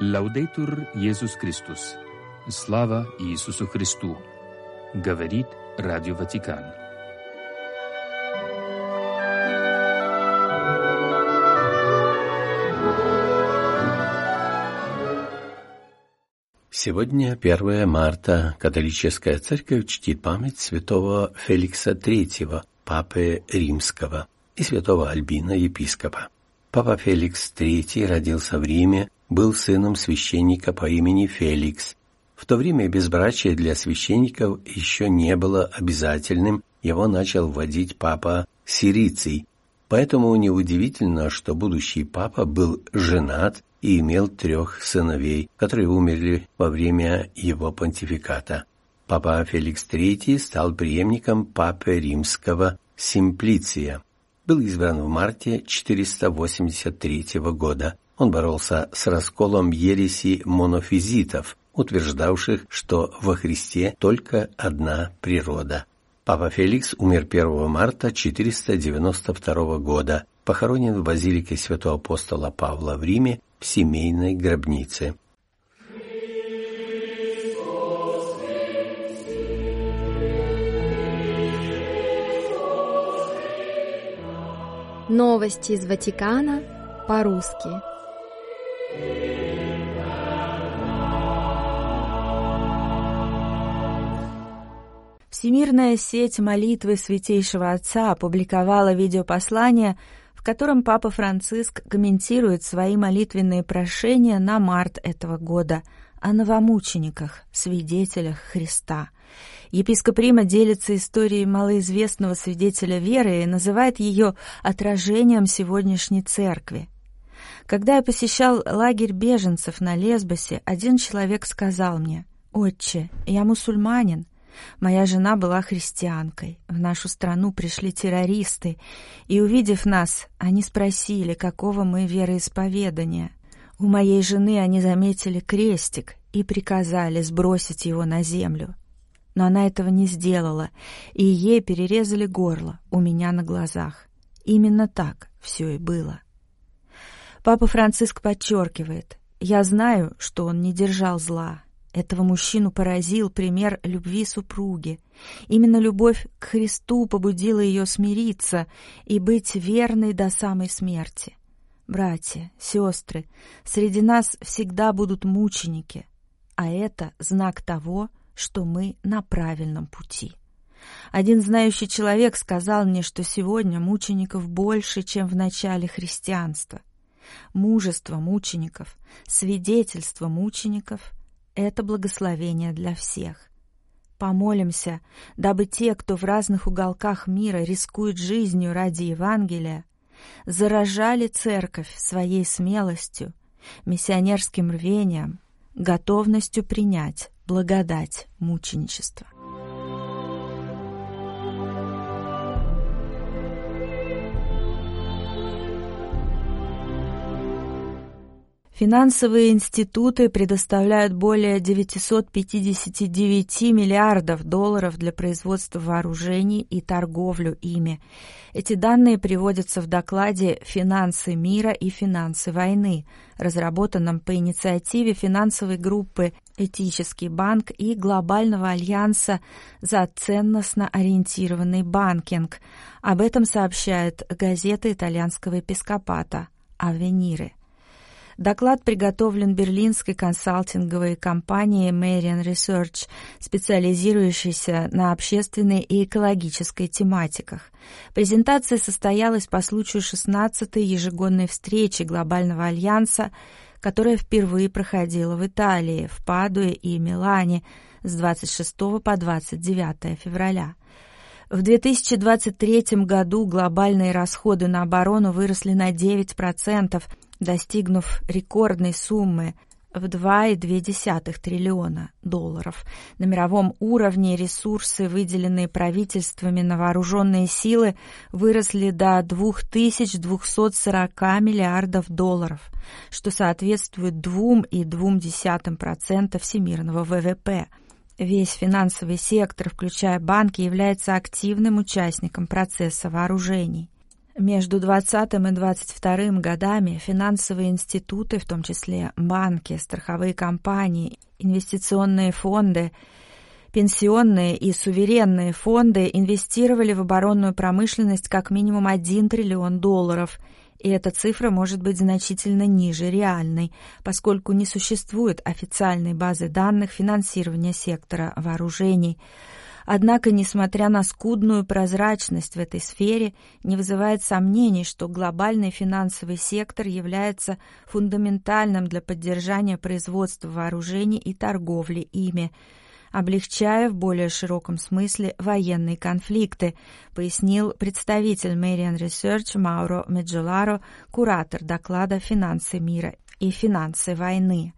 Лаудейтур Иисус Христос. Слава Иисусу Христу. Говорит Радио Ватикан. Сегодня 1 марта. Католическая церковь чтит память святого Феликса III, папы римского, и святого Альбина, епископа. Папа Феликс III родился в Риме, был сыном священника по имени Феликс. В то время безбрачие для священников еще не было обязательным, его начал вводить папа Сириций. Поэтому неудивительно, что будущий папа был женат и имел трех сыновей, которые умерли во время его понтификата. Папа Феликс III стал преемником папы римского Симплиция. Был избран в марте 483 года. Он боролся с расколом ереси монофизитов, утверждавших, что во Христе только одна природа. Папа Феликс умер 1 марта 492 года, похоронен в базилике святого апостола Павла в Риме в семейной гробнице. Новости из Ватикана по-русски. Всемирная сеть молитвы Святейшего Отца опубликовала видеопослание, в котором Папа Франциск комментирует свои молитвенные прошения на март этого года о новомучениках, свидетелях Христа. Епископ Рима делится историей малоизвестного свидетеля веры и называет ее отражением сегодняшней церкви. Когда я посещал лагерь беженцев на Лесбосе, один человек сказал мне, «Отче, я мусульманин, Моя жена была христианкой. В нашу страну пришли террористы, и, увидев нас, они спросили, какого мы вероисповедания. У моей жены они заметили крестик и приказали сбросить его на землю. Но она этого не сделала, и ей перерезали горло у меня на глазах. Именно так все и было. Папа Франциск подчеркивает, «Я знаю, что он не держал зла, этого мужчину поразил пример любви супруги. Именно любовь к Христу побудила ее смириться и быть верной до самой смерти. Братья, сестры, среди нас всегда будут мученики, а это знак того, что мы на правильном пути. Один знающий человек сказал мне, что сегодня мучеников больше, чем в начале христианства. Мужество мучеников, свидетельство мучеников — это благословение для всех. Помолимся, дабы те, кто в разных уголках мира рискует жизнью ради Евангелия, заражали церковь своей смелостью, миссионерским рвением, готовностью принять благодать мученичества. Финансовые институты предоставляют более 959 миллиардов долларов для производства вооружений и торговлю ими. Эти данные приводятся в докладе «Финансы мира и финансы войны», разработанном по инициативе финансовой группы «Этический банк» и Глобального альянса за ценностно ориентированный банкинг. Об этом сообщает газета итальянского епископата «Авениры». Доклад приготовлен берлинской консалтинговой компанией Marian Research, специализирующейся на общественной и экологической тематиках. Презентация состоялась по случаю 16-й ежегодной встречи Глобального альянса, которая впервые проходила в Италии, в Падуе и Милане с 26 по 29 февраля. В 2023 году глобальные расходы на оборону выросли на 9%, достигнув рекордной суммы в 2,2 триллиона долларов. На мировом уровне ресурсы, выделенные правительствами на вооруженные силы, выросли до 2240 миллиардов долларов, что соответствует 2,2% всемирного ВВП. Весь финансовый сектор, включая банки, является активным участником процесса вооружений. Между 20 и 22 годами финансовые институты, в том числе банки, страховые компании, инвестиционные фонды, пенсионные и суверенные фонды инвестировали в оборонную промышленность как минимум 1 триллион долларов, и эта цифра может быть значительно ниже реальной, поскольку не существует официальной базы данных финансирования сектора вооружений – Однако, несмотря на скудную прозрачность в этой сфере, не вызывает сомнений, что глобальный финансовый сектор является фундаментальным для поддержания производства вооружений и торговли ими, облегчая в более широком смысле военные конфликты, пояснил представитель Marian Research Мауро Меджоларо, куратор доклада «Финансы мира и финансы войны».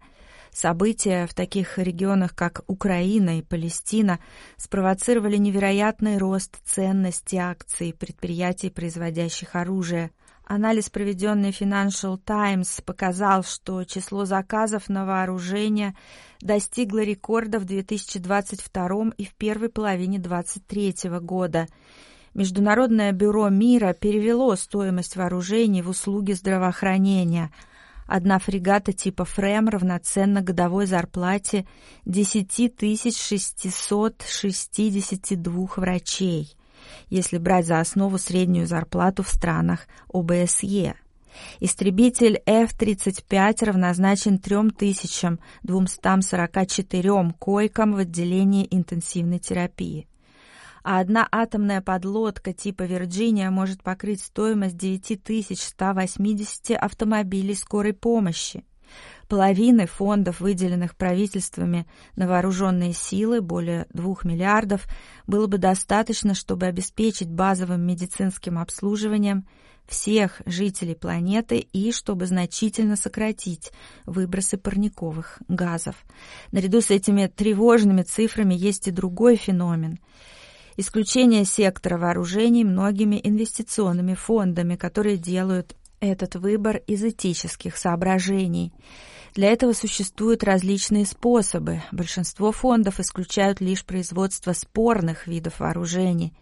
События в таких регионах, как Украина и Палестина, спровоцировали невероятный рост ценности акций предприятий, производящих оружие. Анализ, проведенный Financial Times, показал, что число заказов на вооружение достигло рекорда в 2022 и в первой половине 2023 года. Международное бюро мира перевело стоимость вооружений в услуги здравоохранения – Одна фрегата типа «Фрем» равноценна годовой зарплате 10 662 врачей, если брать за основу среднюю зарплату в странах ОБСЕ. Истребитель F-35 равнозначен 3244 койкам в отделении интенсивной терапии а одна атомная подлодка типа «Вирджиния» может покрыть стоимость 9180 автомобилей скорой помощи. Половины фондов, выделенных правительствами на вооруженные силы, более 2 миллиардов, было бы достаточно, чтобы обеспечить базовым медицинским обслуживанием всех жителей планеты и чтобы значительно сократить выбросы парниковых газов. Наряду с этими тревожными цифрами есть и другой феномен – исключение сектора вооружений многими инвестиционными фондами, которые делают этот выбор из этических соображений. Для этого существуют различные способы. Большинство фондов исключают лишь производство спорных видов вооружений,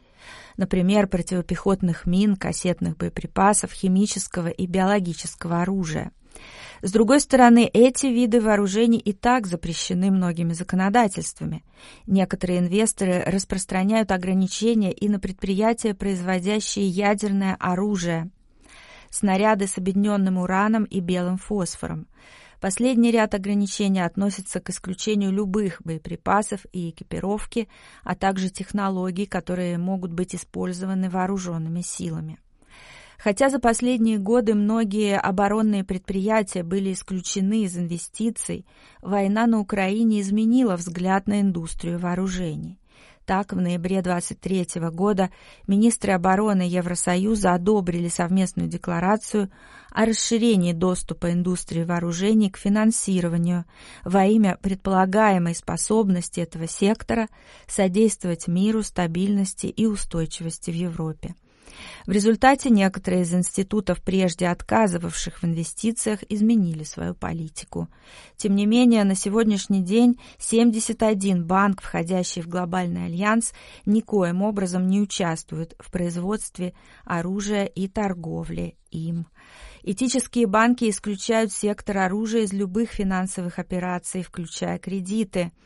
например, противопехотных мин, кассетных боеприпасов, химического и биологического оружия. С другой стороны, эти виды вооружений и так запрещены многими законодательствами. Некоторые инвесторы распространяют ограничения и на предприятия, производящие ядерное оружие, снаряды с объединенным ураном и белым фосфором. Последний ряд ограничений относится к исключению любых боеприпасов и экипировки, а также технологий, которые могут быть использованы вооруженными силами. Хотя за последние годы многие оборонные предприятия были исключены из инвестиций, война на Украине изменила взгляд на индустрию вооружений. Так, в ноябре 23 года министры обороны Евросоюза одобрили совместную декларацию о расширении доступа индустрии вооружений к финансированию во имя предполагаемой способности этого сектора содействовать миру, стабильности и устойчивости в Европе. В результате некоторые из институтов, прежде отказывавших в инвестициях, изменили свою политику. Тем не менее, на сегодняшний день 71 банк, входящий в глобальный альянс, никоим образом не участвует в производстве оружия и торговле им. Этические банки исключают сектор оружия из любых финансовых операций, включая кредиты –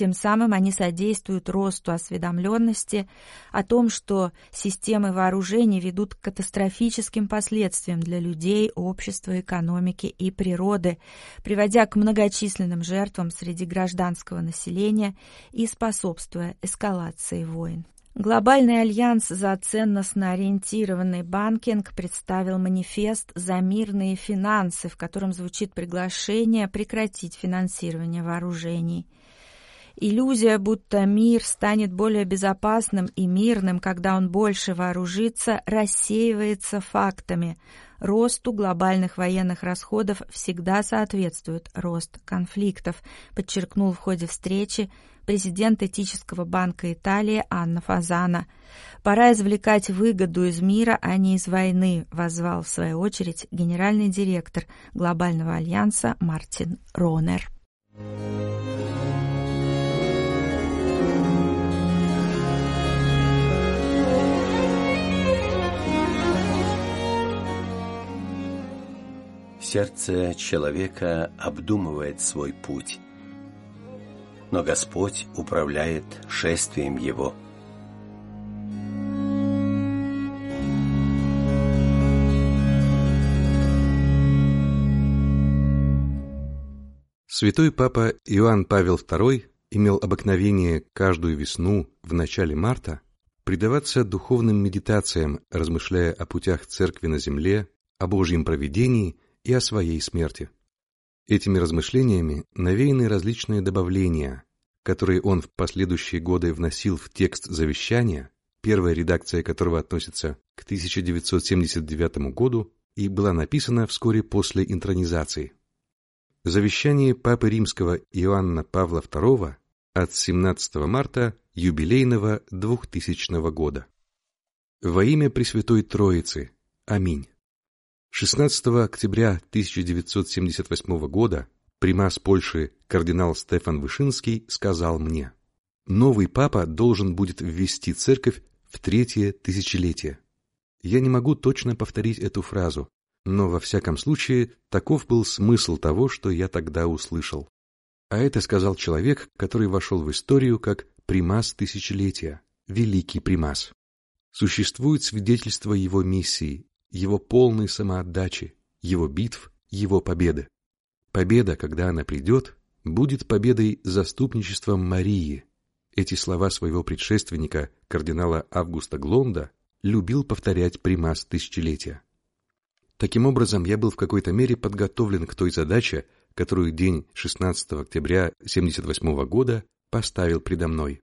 тем самым они содействуют росту осведомленности о том, что системы вооружений ведут к катастрофическим последствиям для людей, общества, экономики и природы, приводя к многочисленным жертвам среди гражданского населения и способствуя эскалации войн. Глобальный альянс за ценностно ориентированный банкинг представил манифест «За мирные финансы», в котором звучит приглашение прекратить финансирование вооружений – Иллюзия, будто мир станет более безопасным и мирным, когда он больше вооружится, рассеивается фактами. Росту глобальных военных расходов всегда соответствует рост конфликтов, подчеркнул в ходе встречи президент Этического банка Италии Анна Фазана. «Пора извлекать выгоду из мира, а не из войны», возвал в свою очередь генеральный директор Глобального альянса Мартин Ронер. Сердце человека обдумывает свой путь, но Господь управляет шествием его. Святой Папа Иоанн Павел II имел обыкновение каждую весну в начале марта предаваться духовным медитациям, размышляя о путях Церкви на земле, о Божьем провидении и о своей смерти. Этими размышлениями навеяны различные добавления, которые он в последующие годы вносил в текст завещания, первая редакция которого относится к 1979 году и была написана вскоре после интронизации. Завещание Папы Римского Иоанна Павла II от 17 марта юбилейного 2000 года. Во имя Пресвятой Троицы. Аминь. 16 октября 1978 года примас Польши кардинал Стефан Вышинский сказал мне, «Новый папа должен будет ввести церковь в третье тысячелетие». Я не могу точно повторить эту фразу, но во всяком случае таков был смысл того, что я тогда услышал. А это сказал человек, который вошел в историю как примас тысячелетия, великий примас. Существует свидетельство его миссии, его полной самоотдачи, его битв, его победы. Победа, когда она придет, будет победой заступничеством Марии. Эти слова своего предшественника, кардинала Августа Глонда, любил повторять примас тысячелетия. Таким образом, я был в какой-то мере подготовлен к той задаче, которую день 16 октября 1978 года поставил предо мной.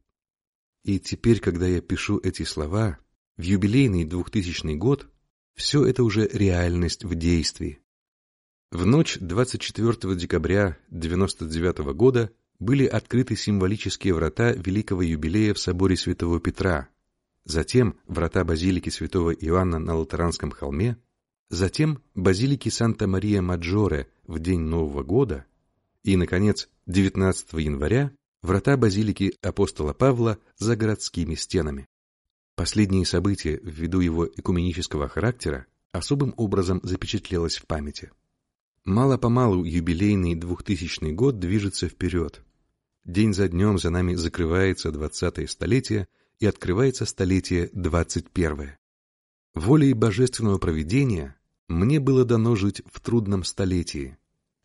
И теперь, когда я пишу эти слова, в юбилейный 2000 год, все это уже реальность в действии. В ночь 24 декабря 1999 года были открыты символические врата Великого Юбилея в соборе Святого Петра, затем врата базилики Святого Иоанна на Латеранском холме, затем базилики Санта-Мария-Маджоре в день Нового года и, наконец, 19 января врата базилики апостола Павла за городскими стенами. Последние события, ввиду его экуменического характера, особым образом запечатлелось в памяти. Мало-помалу юбилейный 2000 год движется вперед. День за днем за нами закрывается 20-е столетие и открывается столетие 21-е. Волей божественного провидения мне было дано жить в трудном столетии.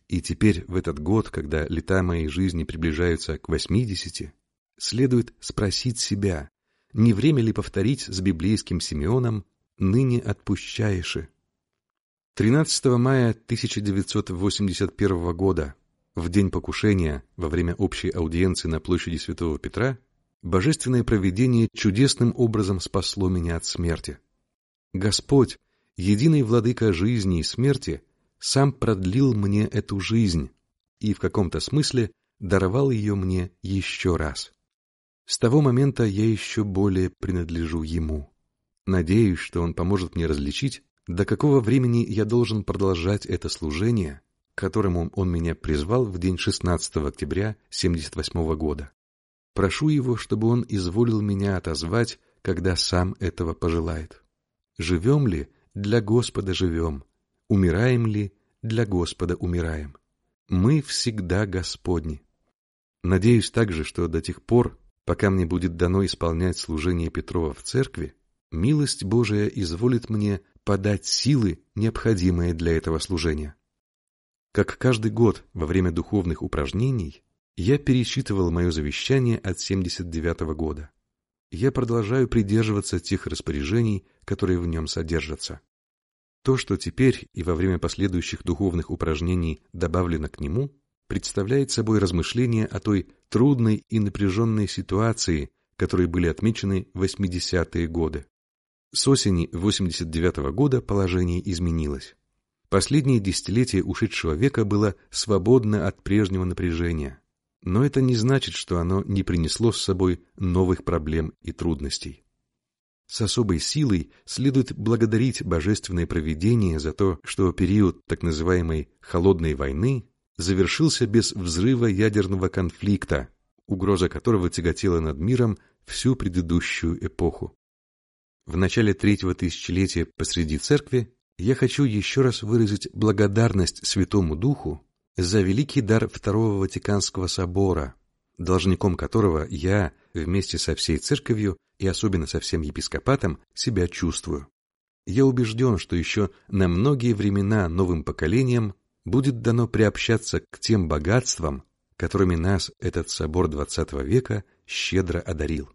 И теперь, в этот год, когда лета моей жизни приближаются к 80, следует спросить себя, не время ли повторить с библейским Симеоном «ныне отпущаешь». 13 мая 1981 года, в день покушения, во время общей аудиенции на площади Святого Петра, божественное провидение чудесным образом спасло меня от смерти. Господь, единый владыка жизни и смерти, сам продлил мне эту жизнь и в каком-то смысле даровал ее мне еще раз. С того момента я еще более принадлежу ему. Надеюсь, что он поможет мне различить, до какого времени я должен продолжать это служение, к которому он меня призвал в день 16 октября 78 года. Прошу его, чтобы он изволил меня отозвать, когда сам этого пожелает. Живем ли, для Господа живем, умираем ли, для Господа умираем. Мы всегда Господни. Надеюсь также, что до тех пор, пока мне будет дано исполнять служение Петрова в церкви, милость Божия изволит мне подать силы, необходимые для этого служения. Как каждый год во время духовных упражнений, я перечитывал мое завещание от 79 -го года я продолжаю придерживаться тех распоряжений, которые в нем содержатся. То, что теперь и во время последующих духовных упражнений добавлено к нему, представляет собой размышления о той трудной и напряженной ситуации, которые были отмечены в 80-е годы. С осени 89 -го года положение изменилось. Последнее десятилетие ушедшего века было свободно от прежнего напряжения. Но это не значит, что оно не принесло с собой новых проблем и трудностей. С особой силой следует благодарить божественное провидение за то, что период так называемой «холодной войны» завершился без взрыва ядерного конфликта, угроза которого тяготела над миром всю предыдущую эпоху. В начале третьего тысячелетия посреди церкви я хочу еще раз выразить благодарность Святому Духу за великий дар Второго Ватиканского собора, должником которого я вместе со всей церковью и особенно со всем епископатом себя чувствую. Я убежден, что еще на многие времена новым поколениям будет дано приобщаться к тем богатствам, которыми нас этот собор XX века щедро одарил.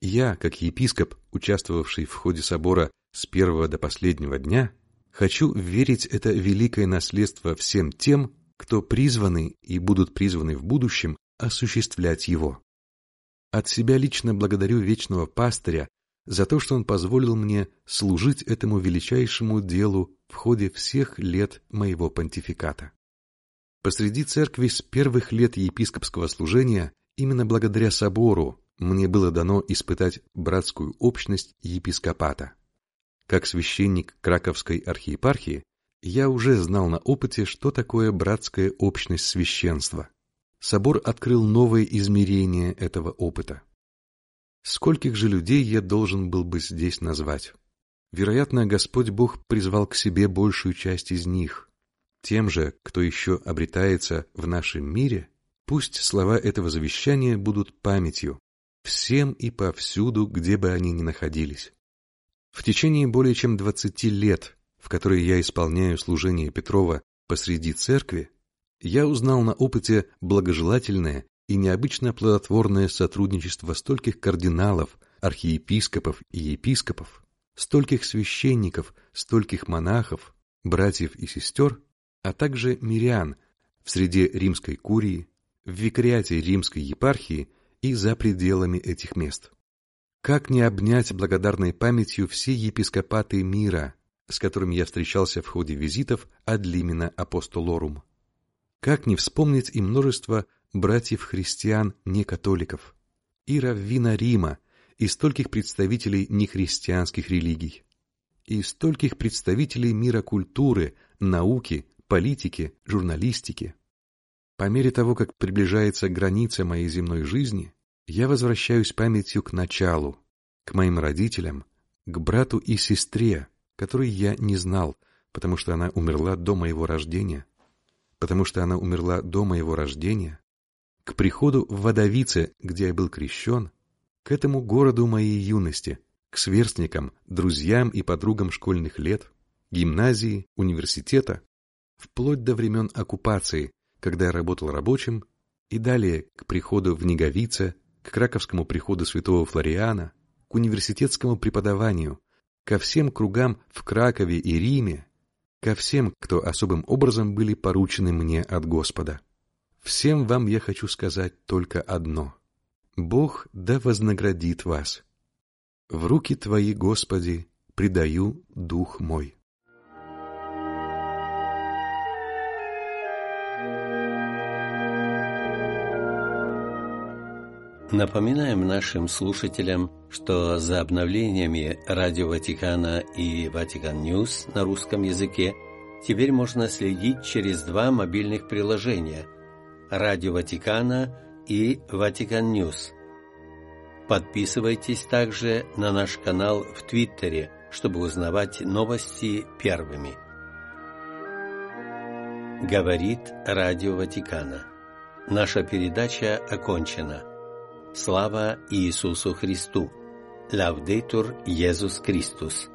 Я, как епископ, участвовавший в ходе собора с первого до последнего дня, хочу верить это великое наследство всем тем, кто призваны и будут призваны в будущем осуществлять его. От себя лично благодарю вечного пастыря за то, что он позволил мне служить этому величайшему делу в ходе всех лет моего понтификата. Посреди церкви с первых лет епископского служения, именно благодаря собору, мне было дано испытать братскую общность епископата. Как священник Краковской архиепархии, я уже знал на опыте, что такое братская общность священства. Собор открыл новое измерение этого опыта. Скольких же людей я должен был бы здесь назвать? Вероятно, Господь Бог призвал к себе большую часть из них. Тем же, кто еще обретается в нашем мире, пусть слова этого завещания будут памятью всем и повсюду, где бы они ни находились. В течение более чем двадцати лет, в которые я исполняю служение Петрова посреди церкви, я узнал на опыте благожелательное и необычно плодотворное сотрудничество стольких кардиналов, архиепископов и епископов, стольких священников, стольких монахов, братьев и сестер, а также мирян в среде римской курии, в викариате римской епархии и за пределами этих мест. Как не обнять благодарной памятью все епископаты мира, с которыми я встречался в ходе визитов limina apostolorum? Как не вспомнить и множество братьев-христиан некатоликов, и раввина Рима, и стольких представителей нехристианских религий, и стольких представителей мира культуры, науки, политики, журналистики. По мере того, как приближается граница моей земной жизни, я возвращаюсь памятью к началу, к моим родителям, к брату и сестре, которой я не знал, потому что она умерла до моего рождения, потому что она умерла до моего рождения, к приходу в Водовице, где я был крещен, к этому городу моей юности, к сверстникам, друзьям и подругам школьных лет, гимназии, университета, вплоть до времен оккупации, когда я работал рабочим, и далее к приходу в Неговице, к краковскому приходу святого Флориана, к университетскому преподаванию, ко всем кругам в Кракове и Риме, ко всем, кто особым образом были поручены мне от Господа. Всем вам я хочу сказать только одно. Бог да вознаградит вас. В руки Твои, Господи, предаю дух мой. Напоминаем нашим слушателям, что за обновлениями Радио Ватикана и Vatican News на русском языке теперь можно следить через два мобильных приложения – Радио Ватикана и Vatican News. Подписывайтесь также на наш канал в Твиттере, чтобы узнавать новости первыми. Говорит Радио Ватикана. Наша передача окончена. Слава Иисусу Христу! Laudetur Iesus Christus!